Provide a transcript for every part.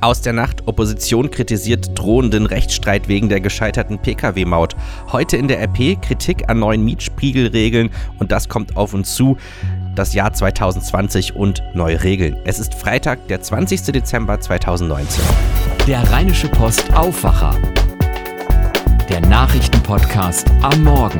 Aus der Nacht. Opposition kritisiert drohenden Rechtsstreit wegen der gescheiterten Pkw-Maut. Heute in der RP Kritik an neuen Mietspiegelregeln und das kommt auf uns zu. Das Jahr 2020 und neue Regeln. Es ist Freitag, der 20. Dezember 2019. Der Rheinische Post Aufwacher. Der Nachrichtenpodcast am Morgen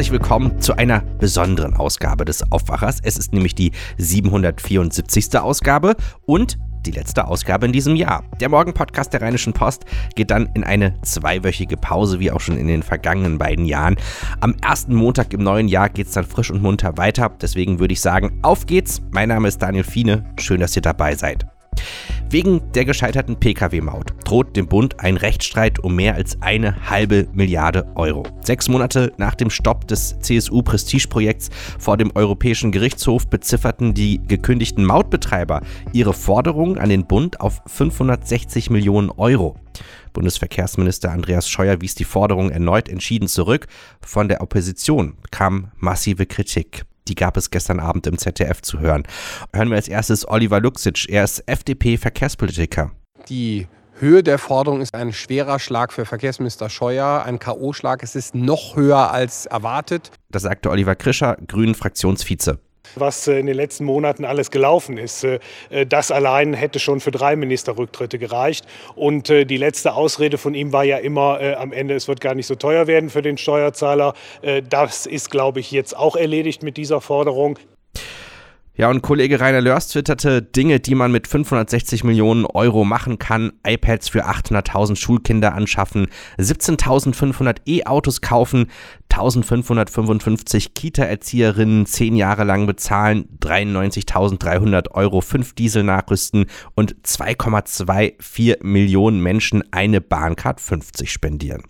herzlich willkommen zu einer besonderen Ausgabe des Aufwachers. Es ist nämlich die 774. Ausgabe und die letzte Ausgabe in diesem Jahr. Der Morgen-Podcast der Rheinischen Post geht dann in eine zweiwöchige Pause, wie auch schon in den vergangenen beiden Jahren. Am ersten Montag im neuen Jahr geht es dann frisch und munter weiter. Deswegen würde ich sagen, auf geht's. Mein Name ist Daniel Fiene. Schön, dass ihr dabei seid. Wegen der gescheiterten Pkw-Maut droht dem Bund ein Rechtsstreit um mehr als eine halbe Milliarde Euro. Sechs Monate nach dem Stopp des CSU-Prestigeprojekts vor dem Europäischen Gerichtshof bezifferten die gekündigten Mautbetreiber ihre Forderungen an den Bund auf 560 Millionen Euro. Bundesverkehrsminister Andreas Scheuer wies die Forderung erneut entschieden zurück. Von der Opposition kam massive Kritik. Die gab es gestern Abend im ZDF zu hören. Hören wir als erstes Oliver Luxic. Er ist FDP-Verkehrspolitiker. Die Höhe der Forderung ist ein schwerer Schlag für Verkehrsminister Scheuer, ein K.O.-Schlag. Es ist noch höher als erwartet. Das sagte Oliver Krischer, Grünen Fraktionsvize was äh, in den letzten Monaten alles gelaufen ist. Äh, äh, das allein hätte schon für drei Ministerrücktritte gereicht. Und die letzte Ausrede von ihm war ja immer am Ende, es wird gar nicht so teuer werden für den Steuerzahler. Das ist, glaube ich, jetzt auch erledigt mit dieser Forderung. Ja, und Kollege Rainer Lörs twitterte Dinge, die man mit 560 Millionen Euro machen kann. iPads für 800.000 Schulkinder anschaffen, 17.500 E-Autos kaufen, 1.555 Kita-Erzieherinnen 10 Jahre lang bezahlen, 93.300 Euro 5 Diesel nachrüsten und 2,24 Millionen Menschen eine Bahncard 50 spendieren.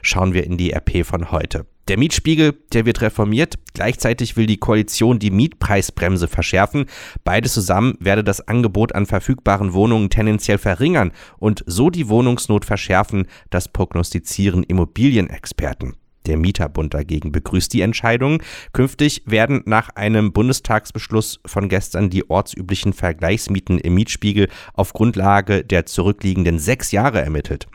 Schauen wir in die RP von heute. Der Mietspiegel, der wird reformiert. Gleichzeitig will die Koalition die Mietpreisbremse verschärfen. Beides zusammen werde das Angebot an verfügbaren Wohnungen tendenziell verringern und so die Wohnungsnot verschärfen, das prognostizieren Immobilienexperten. Der Mieterbund dagegen begrüßt die Entscheidung. Künftig werden nach einem Bundestagsbeschluss von gestern die ortsüblichen Vergleichsmieten im Mietspiegel auf Grundlage der zurückliegenden sechs Jahre ermittelt.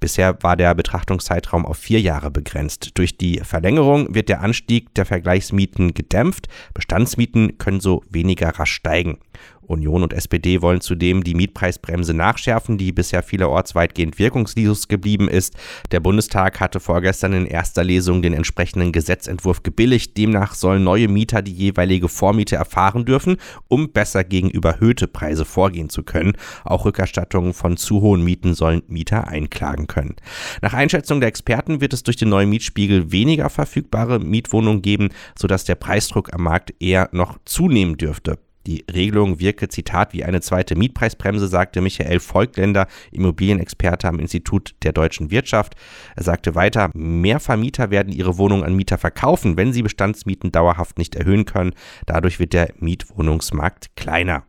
Bisher war der Betrachtungszeitraum auf vier Jahre begrenzt. Durch die Verlängerung wird der Anstieg der Vergleichsmieten gedämpft. Bestandsmieten können so weniger rasch steigen. Union und SPD wollen zudem die Mietpreisbremse nachschärfen, die bisher vielerorts weitgehend wirkungslos geblieben ist. Der Bundestag hatte vorgestern in erster Lesung den entsprechenden Gesetzentwurf gebilligt. Demnach sollen neue Mieter die jeweilige Vormiete erfahren dürfen, um besser gegen überhöhte Preise vorgehen zu können. Auch Rückerstattungen von zu hohen Mieten sollen Mieter einklagen können. Nach Einschätzung der Experten wird es durch den neuen Mietspiegel weniger verfügbare Mietwohnungen geben, sodass der Preisdruck am Markt eher noch zunehmen dürfte. Die Regelung wirke, Zitat, wie eine zweite Mietpreisbremse, sagte Michael Volkländer, Immobilienexperte am Institut der deutschen Wirtschaft. Er sagte weiter, mehr Vermieter werden ihre Wohnungen an Mieter verkaufen, wenn sie Bestandsmieten dauerhaft nicht erhöhen können. Dadurch wird der Mietwohnungsmarkt kleiner.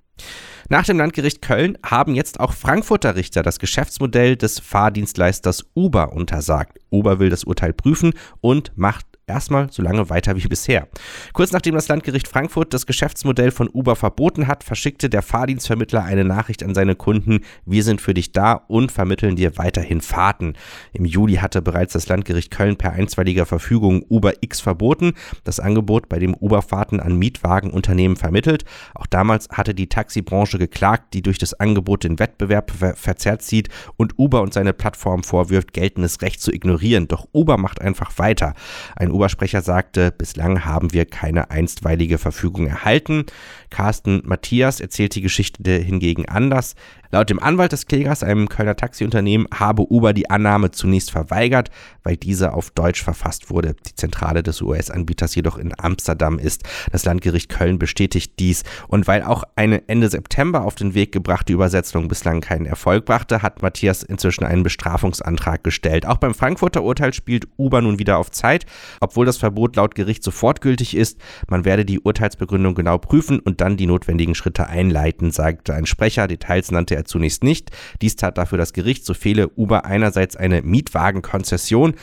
Nach dem Landgericht Köln haben jetzt auch Frankfurter Richter das Geschäftsmodell des Fahrdienstleisters Uber untersagt. Uber will das Urteil prüfen und macht erstmal so lange weiter wie bisher. Kurz nachdem das Landgericht Frankfurt das Geschäftsmodell von Uber verboten hat, verschickte der Fahrdienstvermittler eine Nachricht an seine Kunden, wir sind für dich da und vermitteln dir weiterhin Fahrten. Im Juli hatte bereits das Landgericht Köln per einstweiliger Verfügung Uber X verboten, das Angebot, bei dem Uber Fahrten an Mietwagenunternehmen vermittelt. Auch damals hatte die Taxibranche geklagt, die durch das Angebot den Wettbewerb ver verzerrt sieht und Uber und seine Plattform vorwirft, geltendes Recht zu ignorieren. Doch Uber macht einfach weiter. Ein Obersprecher sagte, bislang haben wir keine einstweilige Verfügung erhalten. Carsten Matthias erzählt die Geschichte hingegen anders. Laut dem Anwalt des Klägers, einem Kölner Taxiunternehmen, habe Uber die Annahme zunächst verweigert, weil diese auf Deutsch verfasst wurde. Die Zentrale des US-Anbieters jedoch in Amsterdam ist. Das Landgericht Köln bestätigt dies. Und weil auch eine Ende September auf den Weg gebrachte Übersetzung bislang keinen Erfolg brachte, hat Matthias inzwischen einen Bestrafungsantrag gestellt. Auch beim Frankfurter Urteil spielt Uber nun wieder auf Zeit, obwohl das Verbot laut Gericht sofort gültig ist. Man werde die Urteilsbegründung genau prüfen und dann die notwendigen Schritte einleiten, sagte ein Sprecher. Details nannte er zunächst nicht. Dies tat dafür das Gericht, so fehle Uber einerseits eine Mietwagenkonzession,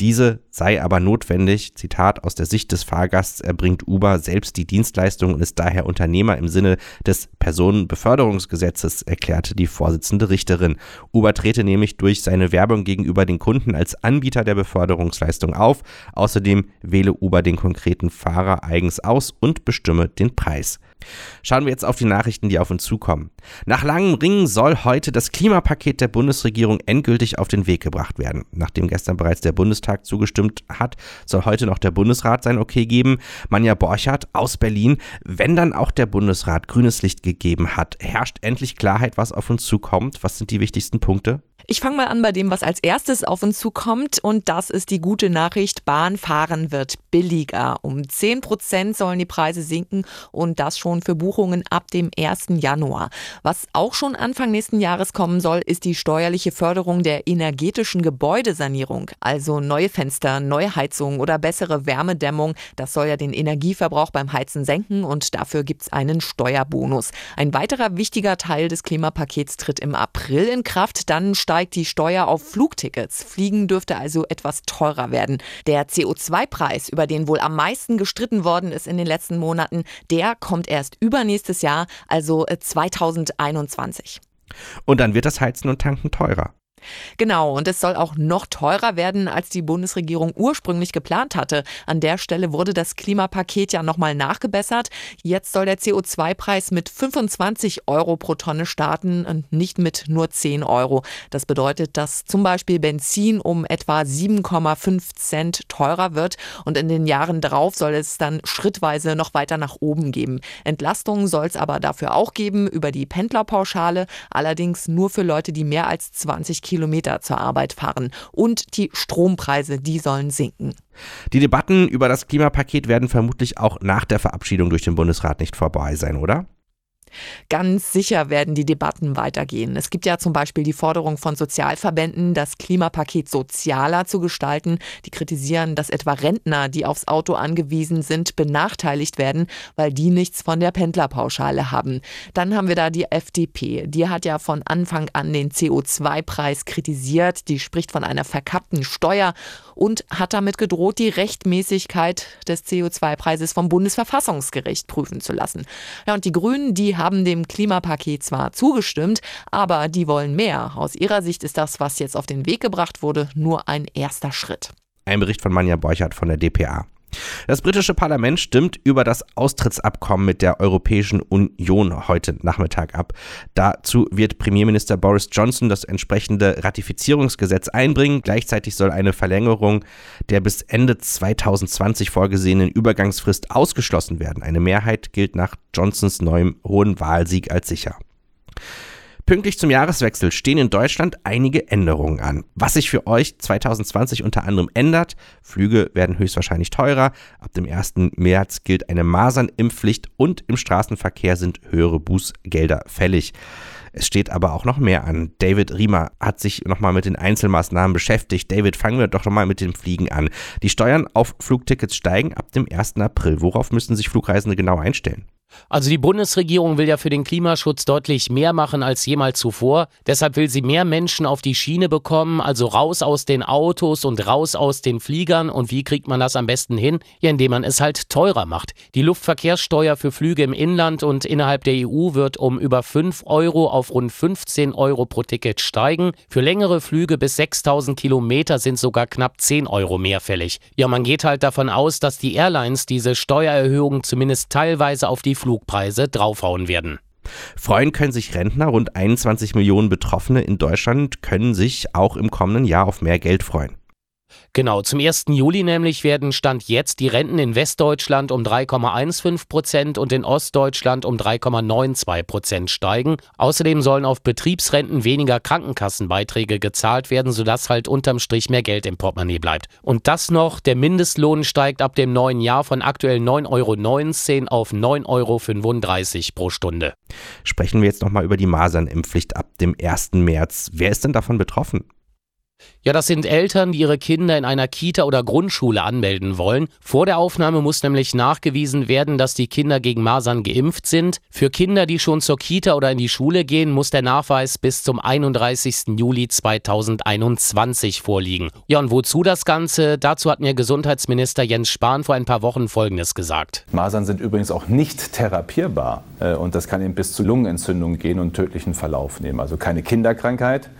Diese sei aber notwendig, Zitat, aus der Sicht des Fahrgasts erbringt Uber selbst die Dienstleistung und ist daher Unternehmer im Sinne des Personenbeförderungsgesetzes, erklärte die Vorsitzende Richterin. Uber trete nämlich durch seine Werbung gegenüber den Kunden als Anbieter der Beförderungsleistung auf. Außerdem wähle Uber den konkreten Fahrer eigens aus und bestimme den Preis. Schauen wir jetzt auf die Nachrichten, die auf uns zukommen. Nach langem Ringen soll heute das Klimapaket der Bundesregierung endgültig auf den Weg gebracht werden. Nachdem gestern bereits der Bundestag zugestimmt hat, soll heute noch der Bundesrat sein Okay geben. Manja Borchardt aus Berlin, wenn dann auch der Bundesrat grünes Licht gegeben hat, herrscht endlich Klarheit, was auf uns zukommt? Was sind die wichtigsten Punkte? Ich fange mal an bei dem, was als erstes auf uns zukommt. Und das ist die gute Nachricht. Bahnfahren wird billiger. Um 10 Prozent sollen die Preise sinken und das schon für Buchungen ab dem 1. Januar. Was auch schon Anfang nächsten Jahres kommen soll, ist die steuerliche Förderung der energetischen Gebäudesanierung. Also neue Fenster, neue Heizungen oder bessere Wärmedämmung. Das soll ja den Energieverbrauch beim Heizen senken und dafür gibt es einen Steuerbonus. Ein weiterer wichtiger Teil des Klimapakets tritt im April in Kraft. Dann steigt die Steuer auf Flugtickets. Fliegen dürfte also etwas teurer werden. Der CO2-Preis, über den wohl am meisten gestritten worden ist in den letzten Monaten, der kommt erst übernächstes Jahr, also 2021. Äh, und dann wird das Heizen und Tanken teurer. Genau, und es soll auch noch teurer werden, als die Bundesregierung ursprünglich geplant hatte. An der Stelle wurde das Klimapaket ja nochmal nachgebessert. Jetzt soll der CO2-Preis mit 25 Euro pro Tonne starten und nicht mit nur 10 Euro. Das bedeutet, dass zum Beispiel Benzin um etwa 7,5 Cent teurer wird und in den Jahren darauf soll es dann schrittweise noch weiter nach oben geben. Entlastungen soll es aber dafür auch geben über die Pendlerpauschale, allerdings nur für Leute, die mehr als 20 Kilometer Kilometer zur Arbeit fahren. Und die Strompreise, die sollen sinken. Die Debatten über das Klimapaket werden vermutlich auch nach der Verabschiedung durch den Bundesrat nicht vorbei sein, oder? Ganz sicher werden die Debatten weitergehen. Es gibt ja zum Beispiel die Forderung von Sozialverbänden, das Klimapaket sozialer zu gestalten. Die kritisieren, dass etwa Rentner, die aufs Auto angewiesen sind, benachteiligt werden, weil die nichts von der Pendlerpauschale haben. Dann haben wir da die FDP. Die hat ja von Anfang an den CO2-Preis kritisiert. Die spricht von einer verkappten Steuer und hat damit gedroht, die Rechtmäßigkeit des CO2-Preises vom Bundesverfassungsgericht prüfen zu lassen. Ja, und die Grünen, die haben dem Klimapaket zwar zugestimmt, aber die wollen mehr. Aus ihrer Sicht ist das, was jetzt auf den Weg gebracht wurde, nur ein erster Schritt. Ein Bericht von Manja Borchardt von der DPA. Das britische Parlament stimmt über das Austrittsabkommen mit der Europäischen Union heute Nachmittag ab. Dazu wird Premierminister Boris Johnson das entsprechende Ratifizierungsgesetz einbringen. Gleichzeitig soll eine Verlängerung der bis Ende 2020 vorgesehenen Übergangsfrist ausgeschlossen werden. Eine Mehrheit gilt nach Johnsons neuem hohen Wahlsieg als sicher. Pünktlich zum Jahreswechsel stehen in Deutschland einige Änderungen an. Was sich für euch 2020 unter anderem ändert, Flüge werden höchstwahrscheinlich teurer, ab dem 1. März gilt eine Masernimpfpflicht und im Straßenverkehr sind höhere Bußgelder fällig. Es steht aber auch noch mehr an. David Riemer hat sich nochmal mit den Einzelmaßnahmen beschäftigt. David, fangen wir doch nochmal mit dem Fliegen an. Die Steuern auf Flugtickets steigen ab dem 1. April. Worauf müssen sich Flugreisende genau einstellen? Also die Bundesregierung will ja für den Klimaschutz deutlich mehr machen als jemals zuvor. Deshalb will sie mehr Menschen auf die Schiene bekommen, also raus aus den Autos und raus aus den Fliegern. Und wie kriegt man das am besten hin? Ja, indem man es halt teurer macht. Die Luftverkehrssteuer für Flüge im Inland und innerhalb der EU wird um über 5 Euro auf rund 15 Euro pro Ticket steigen. Für längere Flüge bis 6000 Kilometer sind sogar knapp 10 Euro mehr fällig. Ja, man geht halt davon aus, dass die Airlines diese Steuererhöhung zumindest teilweise auf die Flugpreise draufhauen werden. Freuen können sich Rentner, rund 21 Millionen Betroffene in Deutschland können sich auch im kommenden Jahr auf mehr Geld freuen. Genau, zum 1. Juli nämlich werden Stand jetzt die Renten in Westdeutschland um 3,15 Prozent und in Ostdeutschland um 3,92 Prozent steigen. Außerdem sollen auf Betriebsrenten weniger Krankenkassenbeiträge gezahlt werden, sodass halt unterm Strich mehr Geld im Portemonnaie bleibt. Und das noch, der Mindestlohn steigt ab dem neuen Jahr von aktuell 9,19 Euro auf 9,35 Euro pro Stunde. Sprechen wir jetzt nochmal über die Masernimpfpflicht ab dem 1. März. Wer ist denn davon betroffen? Ja, das sind Eltern, die ihre Kinder in einer Kita oder Grundschule anmelden wollen. Vor der Aufnahme muss nämlich nachgewiesen werden, dass die Kinder gegen Masern geimpft sind. Für Kinder, die schon zur Kita oder in die Schule gehen, muss der Nachweis bis zum 31. Juli 2021 vorliegen. Ja, und wozu das Ganze? Dazu hat mir Gesundheitsminister Jens Spahn vor ein paar Wochen Folgendes gesagt. Masern sind übrigens auch nicht therapierbar äh, und das kann eben bis zu Lungenentzündung gehen und tödlichen Verlauf nehmen. Also keine Kinderkrankheit.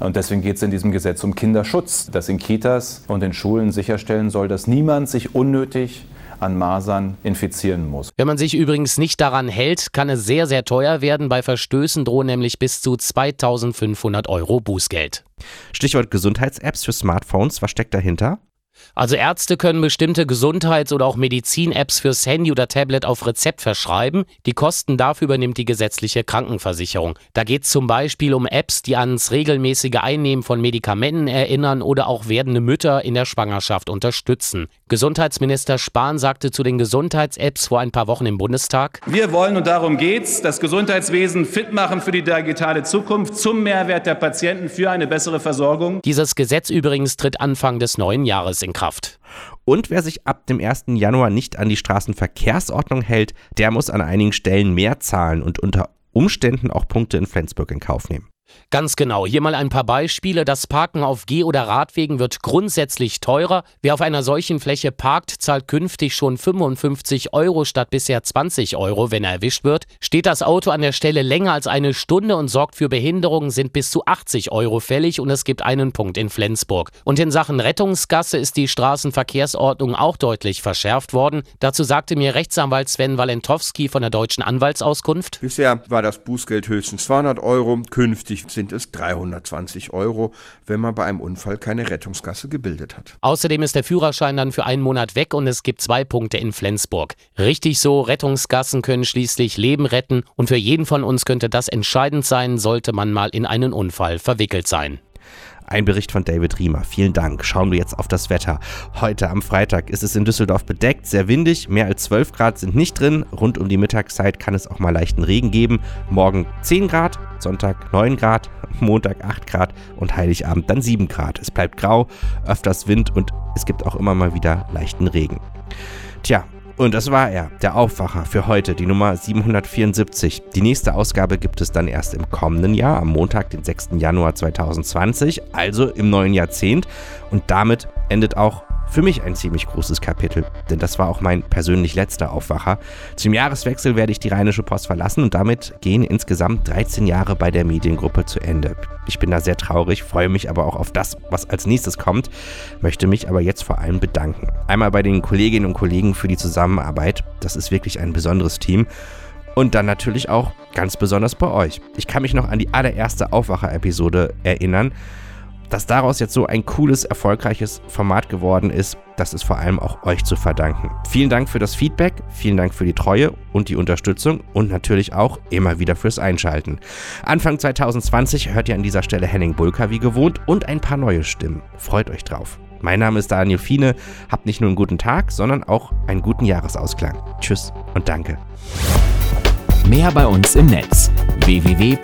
Und deswegen geht es in diesem Gesetz um Kinderschutz, das in Kitas und in Schulen sicherstellen soll, dass niemand sich unnötig an Masern infizieren muss. Wenn man sich übrigens nicht daran hält, kann es sehr, sehr teuer werden. Bei Verstößen drohen nämlich bis zu 2500 Euro Bußgeld. Stichwort Gesundheits-Apps für Smartphones. Was steckt dahinter? Also Ärzte können bestimmte Gesundheits- oder auch Medizin-Apps fürs Handy oder Tablet auf Rezept verschreiben. Die Kosten dafür übernimmt die gesetzliche Krankenversicherung. Da geht es zum Beispiel um Apps, die ans regelmäßige Einnehmen von Medikamenten erinnern oder auch werdende Mütter in der Schwangerschaft unterstützen. Gesundheitsminister Spahn sagte zu den Gesundheits-Apps vor ein paar Wochen im Bundestag: Wir wollen, und darum geht's, das Gesundheitswesen fit machen für die digitale Zukunft zum Mehrwert der Patienten für eine bessere Versorgung. Dieses Gesetz übrigens tritt Anfang des neuen Jahres in Kraft. Und wer sich ab dem 1. Januar nicht an die Straßenverkehrsordnung hält, der muss an einigen Stellen mehr zahlen und unter Umständen auch Punkte in Flensburg in Kauf nehmen. Ganz genau. Hier mal ein paar Beispiele. Das Parken auf Geh- oder Radwegen wird grundsätzlich teurer. Wer auf einer solchen Fläche parkt, zahlt künftig schon 55 Euro statt bisher 20 Euro, wenn er erwischt wird. Steht das Auto an der Stelle länger als eine Stunde und sorgt für Behinderungen, sind bis zu 80 Euro fällig und es gibt einen Punkt in Flensburg. Und in Sachen Rettungsgasse ist die Straßenverkehrsordnung auch deutlich verschärft worden. Dazu sagte mir Rechtsanwalt Sven Walentowski von der Deutschen Anwaltsauskunft. Bisher war das Bußgeld höchstens 200 Euro, künftig Künftig sind es 320 Euro, wenn man bei einem Unfall keine Rettungsgasse gebildet hat. Außerdem ist der Führerschein dann für einen Monat weg und es gibt zwei Punkte in Flensburg. Richtig so, Rettungsgassen können schließlich Leben retten und für jeden von uns könnte das entscheidend sein, sollte man mal in einen Unfall verwickelt sein. Ein Bericht von David Riemer. Vielen Dank. Schauen wir jetzt auf das Wetter. Heute am Freitag ist es in Düsseldorf bedeckt, sehr windig. Mehr als 12 Grad sind nicht drin. Rund um die Mittagszeit kann es auch mal leichten Regen geben. Morgen 10 Grad, Sonntag 9 Grad, Montag 8 Grad und Heiligabend dann 7 Grad. Es bleibt grau, öfters Wind und es gibt auch immer mal wieder leichten Regen. Tja, und das war er, der Aufwacher für heute, die Nummer 774. Die nächste Ausgabe gibt es dann erst im kommenden Jahr, am Montag, den 6. Januar 2020, also im neuen Jahrzehnt. Und damit endet auch für mich ein ziemlich großes Kapitel, denn das war auch mein persönlich letzter Aufwacher. Zum Jahreswechsel werde ich die Rheinische Post verlassen und damit gehen insgesamt 13 Jahre bei der Mediengruppe zu Ende. Ich bin da sehr traurig, freue mich aber auch auf das, was als nächstes kommt, möchte mich aber jetzt vor allem bedanken. Einmal bei den Kolleginnen und Kollegen für die Zusammenarbeit, das ist wirklich ein besonderes Team. Und dann natürlich auch ganz besonders bei euch. Ich kann mich noch an die allererste Aufwacher-Episode erinnern. Dass daraus jetzt so ein cooles, erfolgreiches Format geworden ist, das ist vor allem auch euch zu verdanken. Vielen Dank für das Feedback, vielen Dank für die Treue und die Unterstützung und natürlich auch immer wieder fürs Einschalten. Anfang 2020 hört ihr an dieser Stelle Henning Bulka wie gewohnt und ein paar neue Stimmen. Freut euch drauf. Mein Name ist Daniel Fiene. Habt nicht nur einen guten Tag, sondern auch einen guten Jahresausklang. Tschüss und danke. Mehr bei uns im Netz www.rp-online.de